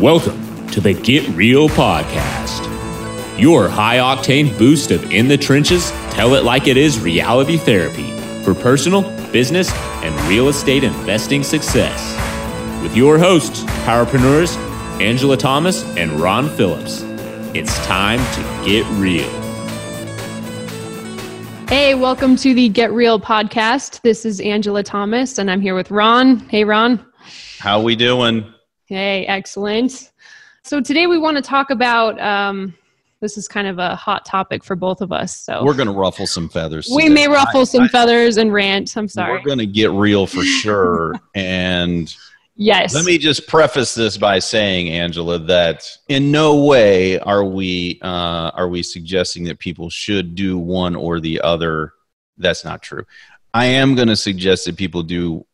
Welcome to the Get Real Podcast, your high octane boost of in the trenches, tell it like it is reality therapy for personal, business, and real estate investing success. With your hosts, powerpreneurs Angela Thomas and Ron Phillips. It's time to get real. Hey, welcome to the Get Real podcast. This is Angela Thomas, and I'm here with Ron. Hey, Ron. How we doing? Hey, excellent. So today we want to talk about. Um, this is kind of a hot topic for both of us. So we're going to ruffle some feathers. We today. may ruffle I- some I- feathers and rant. I'm sorry. We're going to get real for sure. and yes. let me just preface this by saying, Angela, that in no way are we uh, are we suggesting that people should do one or the other. That's not true. I am going to suggest that people do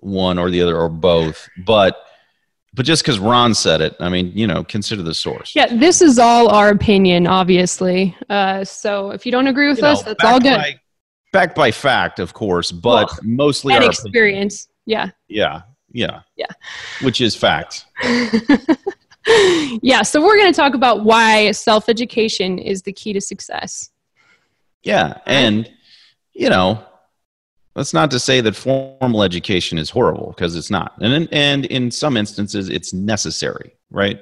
one or the other or both, but but just because Ron said it, I mean, you know, consider the source. Yeah, this is all our opinion, obviously. Uh, so if you don't agree with You know, us, that's all backed good. By, backed by fact, of course, but Well, mostly and our experience. Yeah. Yeah, yeah, Yeah. Which is fact. yeah. So we're going to talk about why self education is the key to success. Yeah, and you know, that's not to say that formal education is horrible because it's not, and in, and in some instances, it's necessary. Right?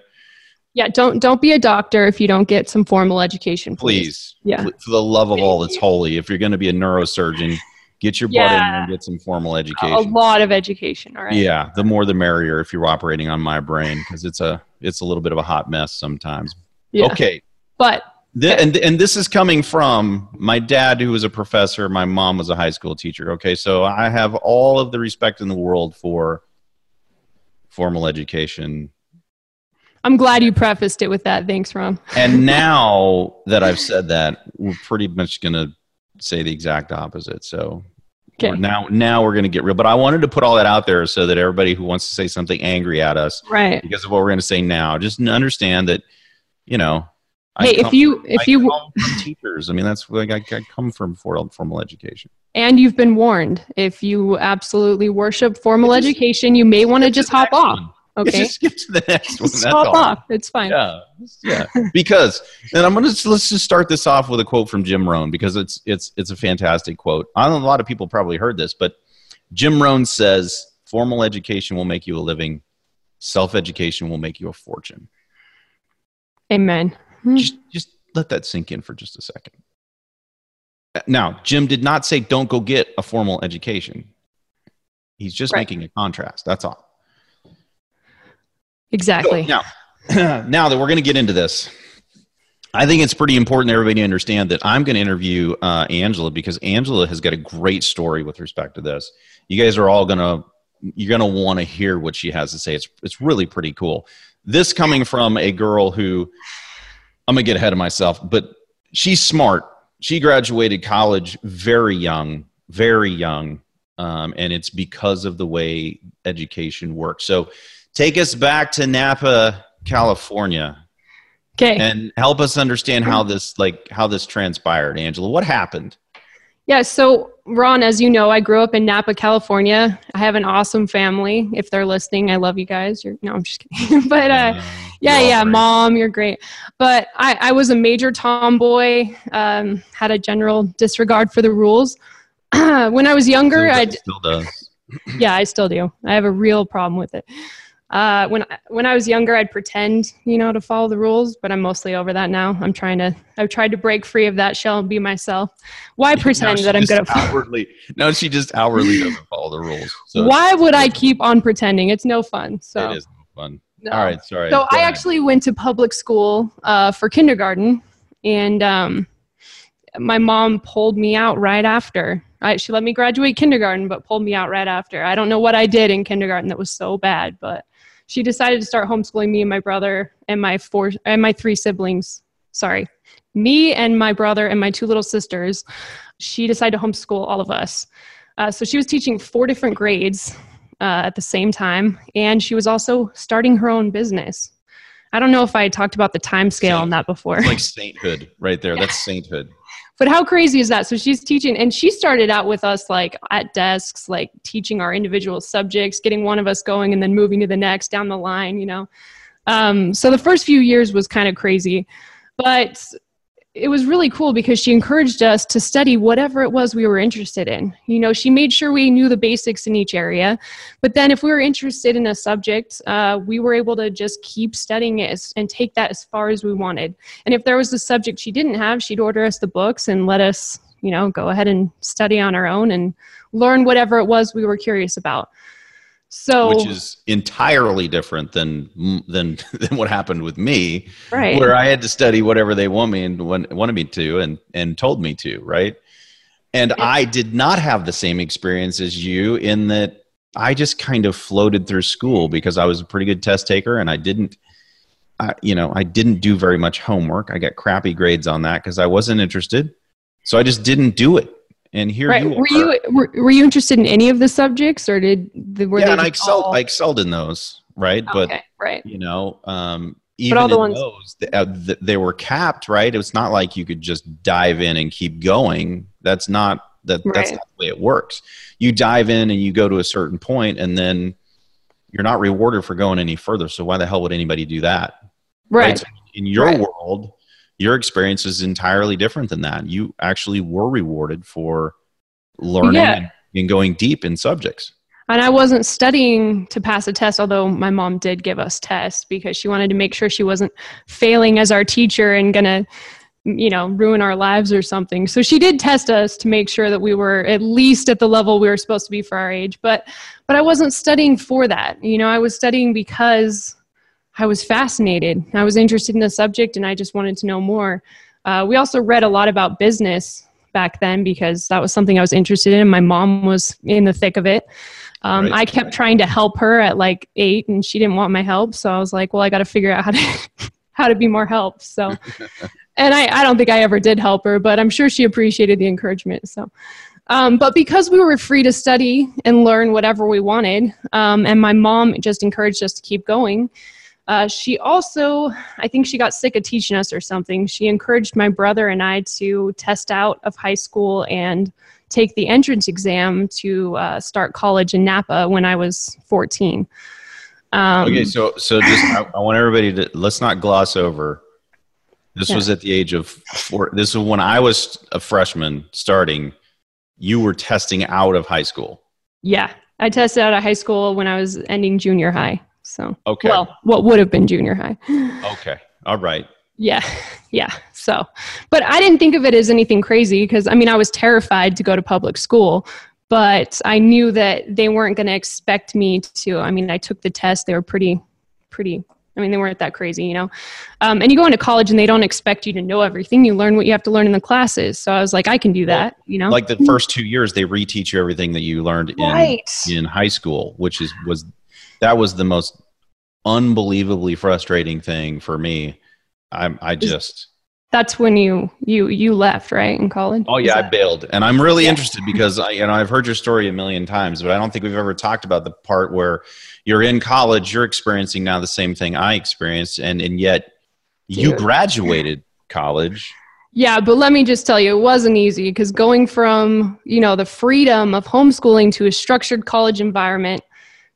Yeah. Don't don't be a doctor if you don't get some formal education. Please. Please, Yeah. for the love of all that's holy, if you're going to be a neurosurgeon, get your butt in and get some formal education. A lot of education. All right. Yeah, the more the merrier if you're operating on my brain because it's a it's a little bit of a hot mess sometimes. Yeah. Okay, But Th- and and this is coming from my dad who was a professor my mom was a high school teacher okay so i have all of the respect in the world for formal education I'm glad you prefaced it with that. Thanks, Ron. and now that i've said that we're pretty much going to say the exact opposite so Okay. now now we're going to get real but i wanted to put all that out there so that everybody who wants to say something angry at us Right. because of what we're going to say now just understand that you know Hey, if you if I you teachers. I mean, that's like I, I come from for- formal education. and you've been warned, if you absolutely worship formal Just- education, you may want to just hop off. one. Okay. Just skip to the next one. Just That's hop all. off. It's fine. Yeah, yeah. Because, and I'm gonna let's just start this off with a quote from Jim Rohn because it's it's it's a fantastic quote. I don't know a lot of people probably heard this, but Jim Rohn says, "Formal education will make you a living. Self education will make you a fortune." Amen. Hmm. Just just let that sink in for just a second. Now, Jim did not say don't go get a formal education. He's just Right. making a contrast. That's all. Exactly. So, now, now that we're going to get into this, I think it's pretty important everybody understand that I'm going to interview uh, Angela because Angela has got a great story with respect to this. You guys are all going to you're going to want to hear what she has to say. It's it's really pretty cool. This coming from a girl who I'm going to get ahead of myself, but she's smart. She graduated college very young, very young, um, and it's because of the way education works. So take us back to Napa, California, Okay. and help us understand how this like how this transpired. Angela, what happened? Yeah. So, Ron, as you know, I grew up in Napa, California. I have an awesome family. If they're listening, I love you guys. You're, no, I'm just kidding. but uh, yeah, yeah, great. mom, you're great. But I, I was a major tomboy. Um, had a general disregard for the rules. when I was younger, I still does. yeah, I still do. I have a real problem with it. Uh, when I- when I was younger, I'd pretend, you know, to follow the rules, but I'm mostly over that now. I'm trying to. I've tried to break free of that shell and be myself. Why pretend that I'm good at? outwardly. No, she just outwardly doesn't follow the rules. So Why would I keep on pretending? It's no fun. So it is no fun. no. All right, sorry. So I actually went to public school uh, for kindergarten, and um, my mom pulled me out right after. I, she let me graduate kindergarten, but pulled me out right after. I don't know what I did in kindergarten that was so bad, but she decided to start homeschooling me and my brother and my four and my three siblings. Sorry, me and my brother and my two little sisters. She decided to homeschool all of us. Uh, so she was teaching four different grades uh, at the same time, and she was also starting her own business. I don't know if I talked about the time scale on that before. It's like sainthood right there. That's sainthood. But how crazy is that? So she's teaching, and she started out with us like at desks, like teaching our individual subjects, getting one of us going, and then moving to the next down the line, you know. Um, so the first few years was kind of crazy, but it was really cool because she encouraged us to study whatever it was we were interested in. You know, she made sure we knew the basics in each area, but then if we were interested in a subject, uh, we were able to just keep studying it and take that as far as we wanted. And if there was a subject she didn't have, she'd order us the books and let us, you know, go ahead and study on our own and learn whatever it was we were curious about. So, which is entirely different than than than what happened with me, right? Where I had to study whatever they want me and wanted me to, and and told me to, right? And yeah. I did not have the same experience as you in that I just kind of floated through school because I was a pretty good test taker, and I didn't, I, you know, I didn't do very much homework. I got crappy grades on that because I wasn't interested, so I just didn't do it and here right. you were you were, were, you interested in any of the subjects or did were yeah and i excelled all... i excelled in those right? Okay, but right. you know um even in ones... those they, uh, they were capped right? It's not like you could just dive in and keep going. That's not that right. that's not the way it works. You dive in and you go to a certain point and then you're not rewarded for going any further. So why the hell would anybody do that? Right, right? So in your right. world your experience is entirely different than that. You actually were rewarded for learning yeah. and going deep in subjects. And I wasn't studying to pass a test, although my mom did give us tests because she wanted to make sure she wasn't failing as our teacher and gonna, you know, ruin our lives or something. So she did test us to make sure that we were at least at the level we were supposed to be for our age. But but I wasn't studying for that. You know, I was studying because I was fascinated. I was interested in the subject and I just wanted to know more. Uh, we also read a lot about business back then because that was something I was interested in. And my mom was in the thick of it. Um, right. I kept trying to help her at like eight and she didn't want my help. So I was like, well, I got to figure out how to, how to be more help. So, and I, I don't think I ever did help her, but I'm sure she appreciated the encouragement. So, um, but because we were free to study and learn whatever we wanted, um, and my mom just encouraged us to keep going, uh, she also, I think she got sick of teaching us or something. She encouraged my brother and I to test out of high school and take the entrance exam to uh, start college in Napa when I was 14. Um, okay, so so just I, I, want everybody to let's not gloss over. This yeah. was at the age of four. This is when I was a freshman starting. You were testing out of high school. Yeah, I tested out of high school when I was ending junior high. So okay, well, what would have been junior high? Okay, all right. Yeah, yeah. So, but I didn't think of it as anything crazy because I mean I was terrified to go to public school, but I knew that they weren't going to expect me to. I mean, I took the test; they were pretty, pretty. I mean, they weren't that crazy, you know. Um, and you go into college, and they don't expect you to know everything. You learn what you have to learn in the classes. So I was like, I can do that, well, you know. Like the first two years, they reteach you everything that you learned in right. in high school, which is was that was the most unbelievably frustrating thing for me. I, I just. That's when you you you left, right, in college. Oh yeah, that- I bailed, and I'm really yeah. interested because I, you know I've heard your story a million times, but I don't think we've ever talked about the part where you're in college, you're experiencing now the same thing I experienced, and and yet you Dude. graduated college. Yeah, but let me just tell you, it wasn't easy because going from you know the freedom of homeschooling to a structured college environment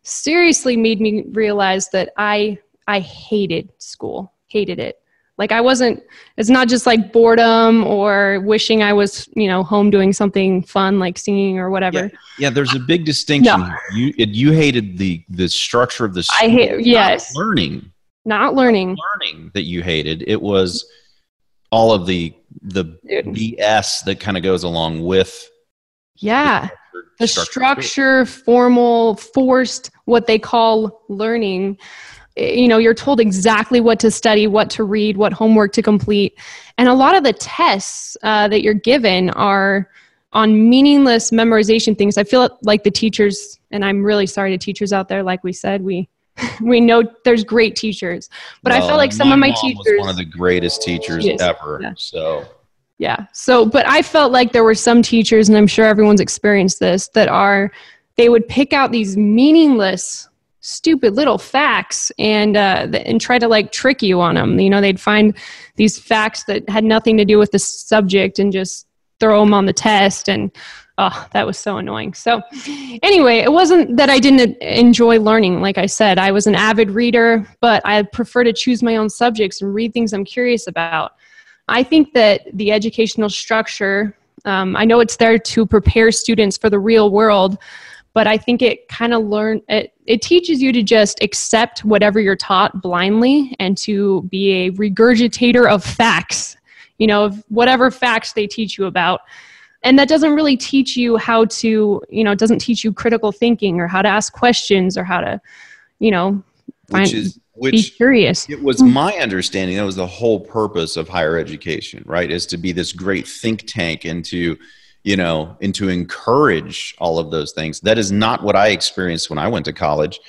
seriously made me realize that I I hated school, hated it. Like I wasn't it's not just like boredom or wishing I was, you know, home doing something fun like singing or whatever. Yeah, yeah there's a big distinction. No. You you hated the the structure of the school, I hate yes. Not learning. Not learning. Learning that you hated. It was all of the the Dude. BS that kind of goes along with yeah the structure, formal, forced, what they call learning. You know, you're told exactly what to study, what to read, what homework to complete. And a lot of the tests uh, that you're given are on meaningless memorization things. I feel like the teachers, and I'm really sorry to teachers out there, like we said, we we know there's great teachers, but well, I felt like some of my teachers one of the greatest teachers ever. Yeah. So yeah. So, but I felt like there were some teachers, and I'm sure everyone's experienced this, that are, they would pick out these meaningless, stupid little facts and, uh, and try to like trick you on them. You know, they'd find these facts that had nothing to do with the subject and just throw them on the test and oh that was so annoying so anyway it wasn't that i didn't enjoy learning like i said i was an avid reader but i prefer to choose my own subjects and read things i'm curious about i think that the educational structure um, i know it's there to prepare students for the real world but i think it kind of learn it, it teaches you to just accept whatever you're taught blindly and to be a regurgitator of facts you know of whatever facts they teach you about. And that doesn't really teach you how to you know it doesn't teach you critical thinking or how to ask questions or how to you know find, which is which be curious it was my understanding that was the whole purpose of higher education right is to be this great think tank and to you know and to encourage all of those things that is not what i experienced when i went to college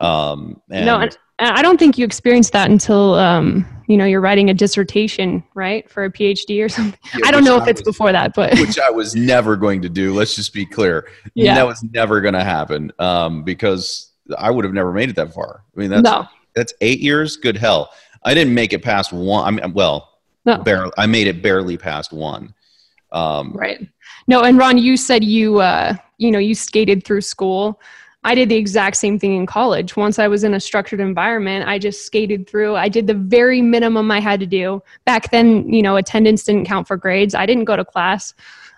um and no I don't think you experienced that until um, you know you're writing a dissertation, right, for a PhD or something. Yeah, I don't know if I it's was, before that, but which I was never going to do. Let's just be clear. Yeah, that was never going to happen um, because I would have never made it that far. I mean, that's no. That's eight years. Good hell, I didn't make it past one. I mean, well, no. barely. I made it barely past one. Um, right. No, and Ron, you said you uh, you know you skated through school. I did the exact same thing in college. Once I was in a structured environment, I just skated through. I did the very minimum I had to do. Back then, you know, attendance didn't count for grades. I didn't go to class.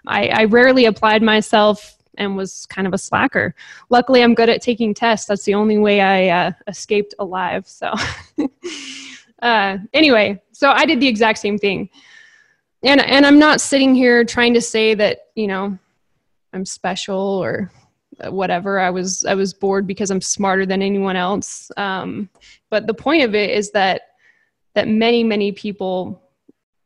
I, I rarely applied myself and was kind of a slacker. Luckily, I'm good at taking tests. That's the only way I uh, escaped alive. So, uh, anyway, so I did the exact same thing. And, and I'm not sitting here trying to say that, you know, I'm special or whatever i was i was bored because i'm smarter than anyone else um, but the point of it is that that many many people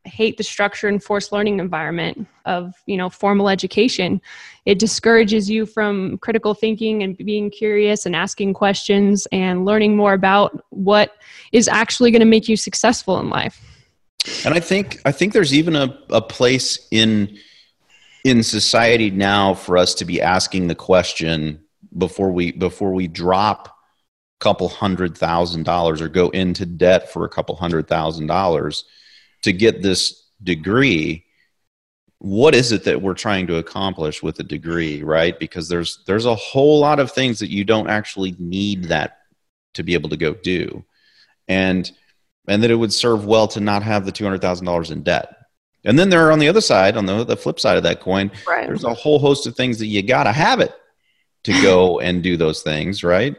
hate the structure and forced learning environment of you know formal education. It discourages you from critical thinking and being curious and asking questions and learning more about what is actually going to make you successful in life. And i think i think there's even a, a place in in society now for us to be asking the question before we before we drop a couple hundred thousand dollars or go into debt for a couple hundred thousand dollars to get this degree what is it that we're trying to accomplish with a degree right because there's there's a whole lot of things that you don't actually need that to be able to go do and and that it would serve well to not have the $200,000 in debt and then there are on the other side, on the, the flip side of that coin, right. there's a whole host of things that you got to have it to go and do those things, right?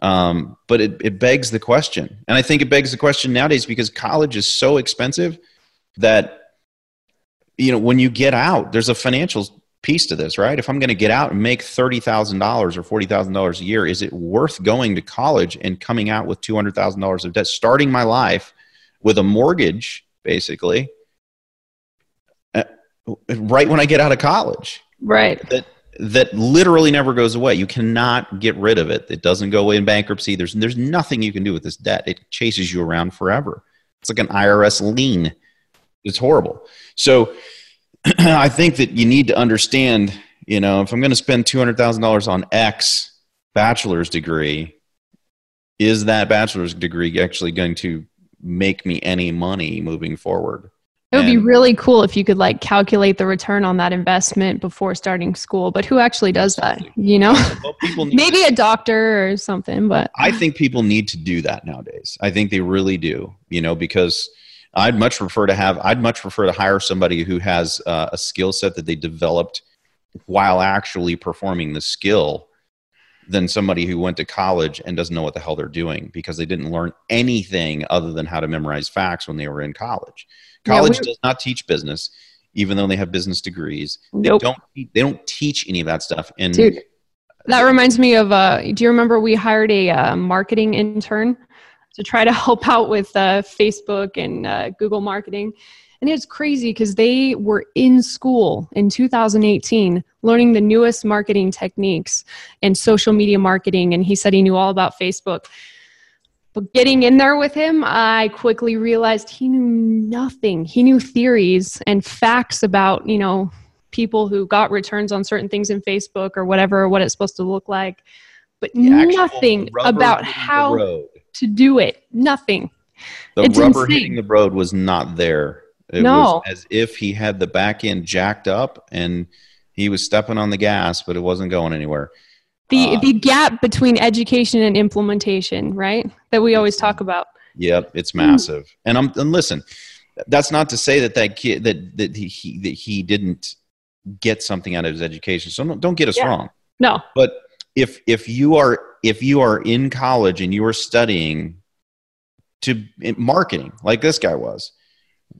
Um, but it, it begs the question. And I think it begs the question nowadays because college is so expensive that, you know, when you get out, there's a financial piece to this, right? If I'm going to get out and make $30,000 or $40,000 a year, is it worth going to college and coming out with $200,000 of debt, starting my life with a mortgage, basically? right when I get out of college. Right. That that literally never goes away. You cannot get rid of it. It doesn't go away in bankruptcy. There's there's nothing you can do with this debt. It chases you around forever. It's like an IRS lien. It's horrible. So I think that you need to understand, you know, if I'm going to spend $200,000 on X bachelor's degree, is that bachelor's degree actually going to make me any money moving forward? It would be really cool if you could like calculate the return on that investment before starting school. But who actually does that? You know, well, maybe a doctor or something. But I think people need to do that nowadays. I think they really do. You know, because I'd much prefer to have. I'd much prefer to hire somebody who has uh, a skill set that they developed while actually performing the skill than somebody who went to college and doesn't know what the hell they're doing because they didn't learn anything other than how to memorize facts when they were in college. College yeah, does not teach business, even though they have business degrees. Nope. They don't. They don't teach any of that stuff. And Dude, that reminds me of. Uh, do you remember we hired a uh, marketing intern to try to help out with uh, Facebook and uh, Google marketing? And it's crazy because they were in school in 2018 learning the newest marketing techniques and social media marketing. And he said he knew all about Facebook. But getting in there with him, I quickly realized he knew nothing. He knew theories and facts about, you know, people who got returns on certain things in Facebook or whatever, what it's supposed to look like, but nothing about how to do it. Nothing. The it's rubber insane. hitting the road was not there It No. was as if he had the back end jacked up and he was stepping on the gas, but it wasn't going anywhere. The Uh, the gap between education and implementation, right? That we always talk about. Yep, it's massive. And I'm and listen, that's not to say that that kid that that he- he that he didn't get something out of his education. So don't, don't get us Yeah. wrong. No. But if if you are if you are in college and you are studying to marketing like this guy was,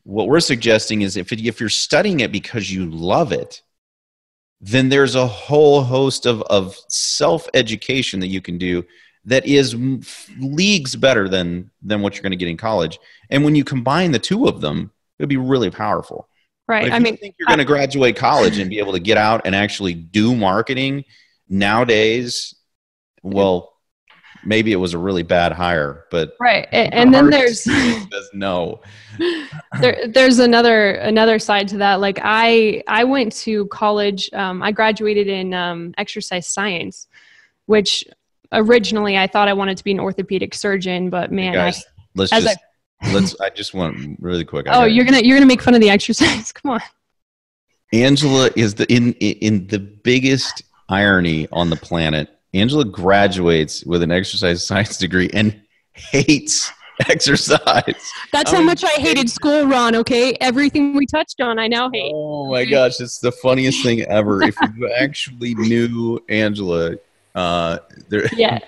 what we're suggesting is if it, if you're studying it because you love it, then there's a whole host of of self education that you can do that is leagues better than than what you're going to get in college. And when you combine the two of them, it'll be really powerful. Right. I you mean, think you're going to graduate college and be able to get out and actually do marketing nowadays, well, maybe it was a really bad hire, but right. A- And then there's says no. there, there's another another side to that. Like I I went to college. Um, I graduated in um, exercise science, which originally I thought I wanted to be an orthopedic surgeon, but man, I, Guys, let's as just let's. I just want really quick. I oh, you're gonna you're gonna make fun of the exercise. Come on. Angela is the in in the biggest irony on the planet. Angela graduates with an exercise science degree and hates exercise. That's I how mean, much I hated school, Ron. Okay, everything we touched on, I now hate. Oh my gosh, it's the funniest thing ever. if you actually knew Angela, uh, there, Yeah.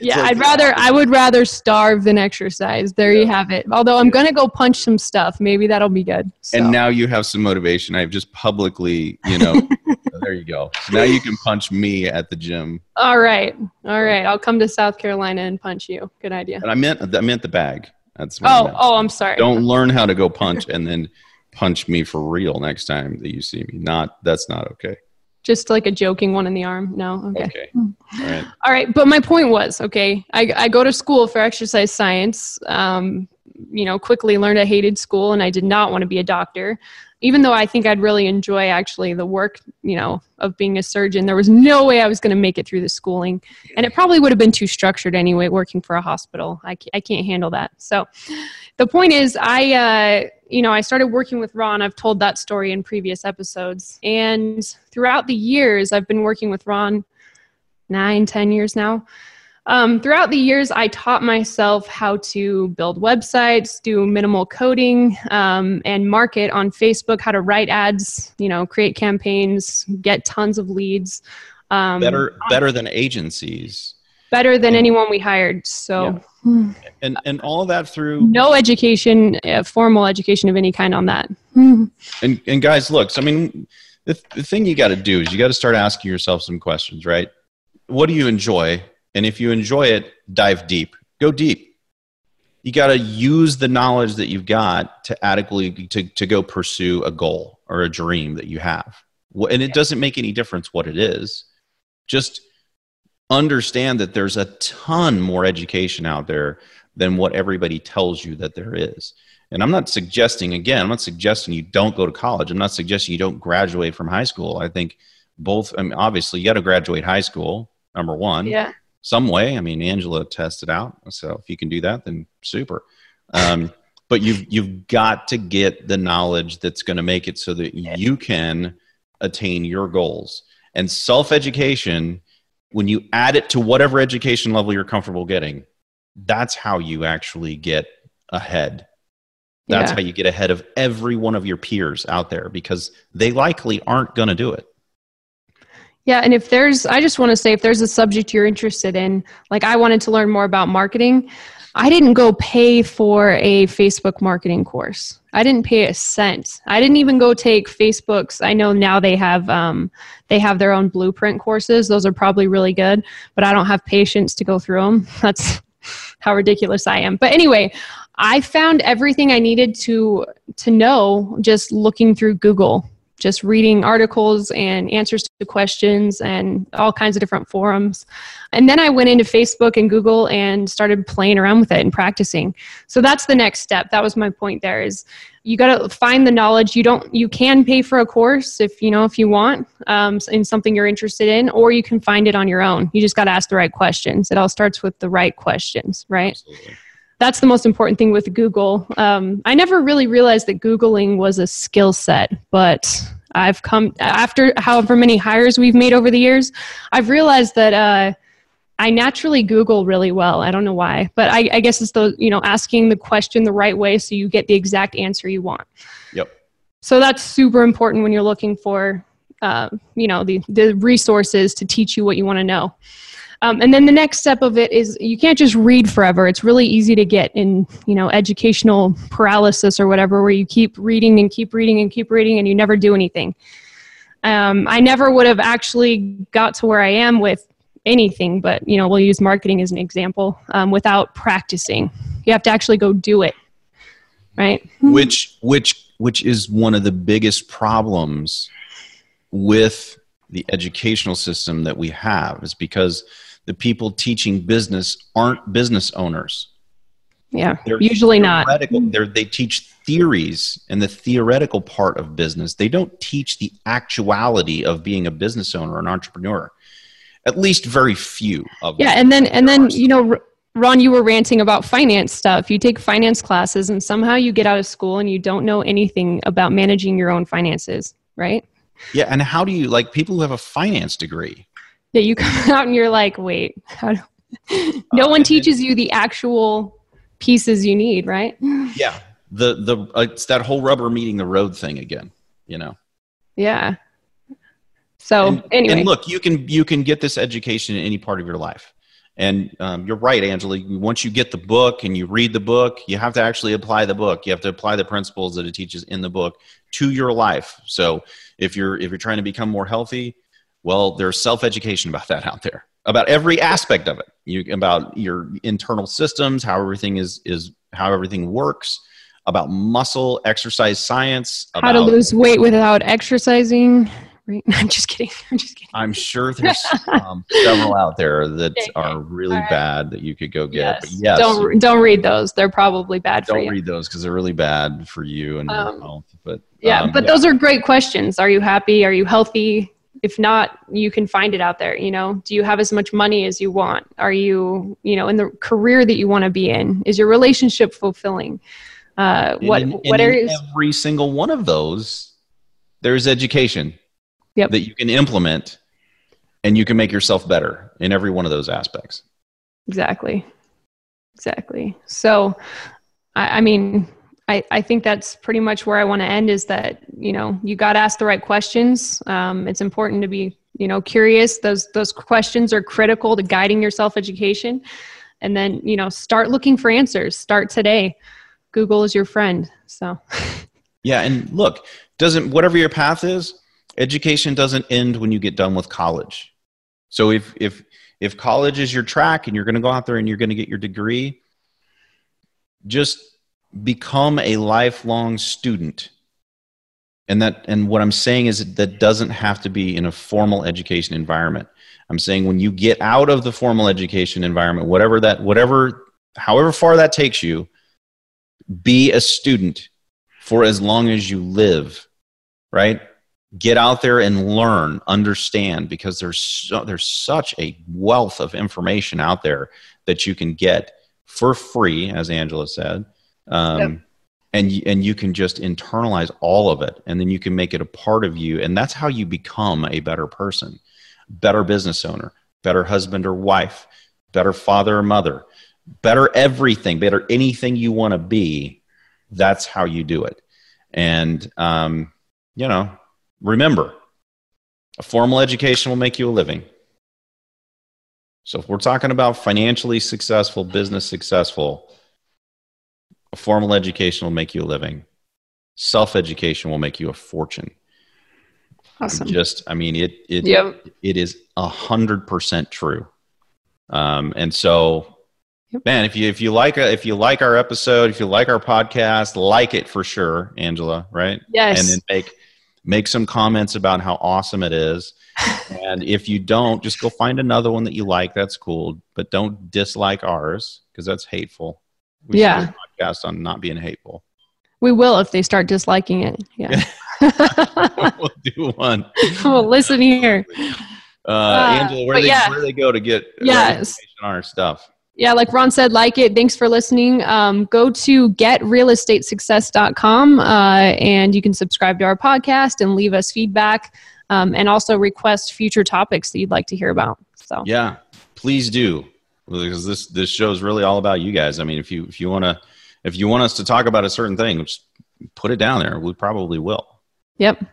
Yeah, like I'd rather. I would rather starve than exercise. There you have it. Although I'm gonna go punch some stuff. Maybe that'll be good. So. And now you have some motivation. I've just publicly, you know, oh, there you go. So now you can punch me at the gym. all right, all right. I'll come to South Carolina and punch you. Good idea. And I meant I meant the bag. That's what Oh, meant. oh, I'm sorry. Don't learn how to go punch and then punch me for real next time that you see me. Not that's not okay. Just like a joking one in the arm. No. Okay. Okay. All right. All right, but my point was, okay, I, I go to school for exercise science. Um, you know, quickly learned I hated school and I did not want to be a doctor. Even though I think I'd really enjoy actually the work, you know, of being a surgeon, there was no way I was going to make it through the schooling. And it probably would have been too structured anyway, working for a hospital. I, I can't handle that. So the point is, I, uh, you know, I started working with Ron. I've told that story in previous episodes. And throughout the years, I've been working with Ron nine, ten years now. Um, throughout the years, I taught myself how to build websites, do minimal coding, um, and market on Facebook, how to write ads, you know, create campaigns, get tons of leads. Um, Better better than agencies. Better than anyone we hired. So, And and all that through no education, uh, formal education of any kind on that. Hmm. and and guys look so i mean the, the thing you got to do is you got to start asking yourself some questions right? What do you enjoy? And if you enjoy it dive deep. Go deep. You got to use the knowledge that you've got to adequately to, to go pursue a goal or a dream that you have. And it doesn't make any difference what it is. Just understand that there's a ton more education out there than what everybody tells you that there is and I'm not suggesting, again, I'm not suggesting you don't go to college. I'm not suggesting you don't graduate from high school. I think both, I mean, obviously, you got to graduate high school, number one, Yeah. some way. I mean, Angela tested out. So if you can do that, then super. Um, but you've, you've got to get the knowledge that's going to make it so that you can attain your goals. And self education, when you add it to whatever education level you're comfortable getting, that's how you actually get ahead. That's Yeah. how you get ahead of every one of your peers out there because they likely aren't going to do it. Yeah, and if there's, I just want to say, if there's a subject you're interested in, like I wanted to learn more about marketing, I didn't go pay for a Facebook marketing course. I didn't pay a cent. I didn't even go take Facebook's. I know now they have um, they have their own blueprint courses. Those are probably really good, but I don't have patience to go through them. That's how ridiculous I am. But anyway, I found everything I needed to to know just looking through Google just reading articles and answers to questions and all kinds of different forums. And then I went into Facebook and Google and started playing around with it and practicing. So that's the next step. That was my point there is you got to find the knowledge. You don't, you can pay for a course if, you know, if you want um, in something you're interested in, or you can find it on your own. You just got to ask the right questions. It all starts with the right questions, right? Absolutely. That's the most important thing with Google. Um, I never really realized that Googling was a skill set, but I've come after however many hires we've made over the years, I've realized that uh, I naturally Google really well. I don't know why, but I, I guess it's the you know asking the question the right way so you get the exact answer you want. Yep. So that's super important when you're looking for uh, you know the the resources to teach you what you want to know. Um, and then the next step of it is you can't just read forever. It's really easy to get in, you know, educational paralysis or whatever, where you keep reading and keep reading and keep reading and you never do anything. Um, I never would have actually got to where I am with anything, but you know, we'll use marketing as an example um, without practicing. You have to actually go do it, right? Which which which is one of the biggest problems with the educational system that we have is because the people teaching business aren't business owners. Yeah, they're usually not. They teach theories and the theoretical part of business. They don't teach the actuality of being a business owner or an entrepreneur. At least very few of them. Yeah, and then and then you know Ron, you were ranting about finance stuff. You take finance classes and somehow you get out of school and you don't know anything about managing your own finances, right? Yeah, and how do you like people who have a finance degree? Yeah, you come out and you're like, wait, how do no uh, one teaches you the actual pieces you need, right? Yeah, the the uh, it's that whole rubber meeting the road thing again, you know. Yeah. So and, anyway, and look, you can you can get this education in any part of your life. And um, you're right, Angela. Once you get the book and you read the book, you have to actually apply the book. You have to apply the principles that it teaches in the book to your life. So if you're if you're trying to become more healthy, well, there's self education about that out there, about every aspect of it. You about your internal systems, how everything is is how everything works, about muscle exercise science, about, how to lose weight without exercising. Right? I'm just kidding. I'm just kidding. I'm sure there's um, several out there that are really right. bad that you could go get. Yes. But yes, don't don't read those. They're probably bad for you. Don't read those because they're really bad for you and um, your health. But yeah, um, but yeah. those are great questions. Are you happy? Are you healthy? If not, you can find it out there. You know, do you have as much money as you want? Are you, you know, in the career that you want to be in? Is your relationship fulfilling? Uh, what in, what areas? Every single one of those, there's education yep. that you can implement, and you can make yourself better in every one of those aspects. Exactly, exactly. So, I, I mean, I, I think that's pretty much where I want to end is that, you know, you got to ask the right questions. Um, it's important to be, you know, curious. Those, those questions are critical to guiding your self education. And then, you know, start looking for answers. Start today. Google is your friend. So, yeah. And look, doesn't, whatever your path is, education doesn't end when you get done with college. So if, if, if college is your track and you're going to go out there and you're going to get your degree, just become a lifelong student. And that and what i'm saying is that doesn't have to be in a formal education environment. I'm saying when you get out of the formal education environment whatever that whatever however far that takes you be a student for as long as you live right? Get out there and learn understand because there's so, there's such a wealth of information out there that you can get for free as angela said um, yep. and and you can just internalize all of it and then you can make it a part of you and that's how you become a better person better business owner better husband or wife better father or mother better everything better anything you want to be that's how you do it and um, you know remember a formal education will make you a living so if we're talking about financially successful business successful formal education will make you a living. Self education will make you a fortune. Awesome. Just, I mean, it it yep. it is a hundred percent true. Um, and so, yep. man, if you if you like if you like our episode, if you like our podcast, like it for sure, Angela. Right? Yes. And then make make some comments about how awesome it is. and if you don't, just go find another one that you like. That's cool, but don't dislike ours because that's hateful. We yeah. Podcast on not being hateful. We will if they start disliking it. Yeah. we'll do one. well, listen here. Uh, uh, Angela, where, they, yeah. where they go to get yes. on our stuff? Yeah, like Ron said, like it. Thanks for listening. Um, go to getrealestatesuccess.com uh, and you can subscribe to our podcast and leave us feedback um, and also request future topics that you'd like to hear about. So, yeah, please do because this this show is really all about you guys. I mean, if you if you want to if you want us to talk about a certain thing, just put it down there. We probably will. Yep.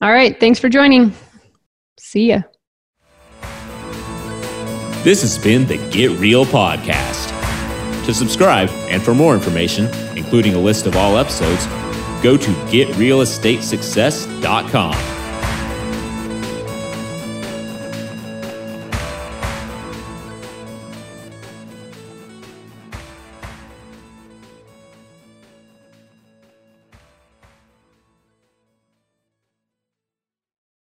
All right. Thanks for joining. See ya. This has been the Get Real Podcast. To subscribe and for more information, including a list of all episodes, go to getrealestatesuccess.com.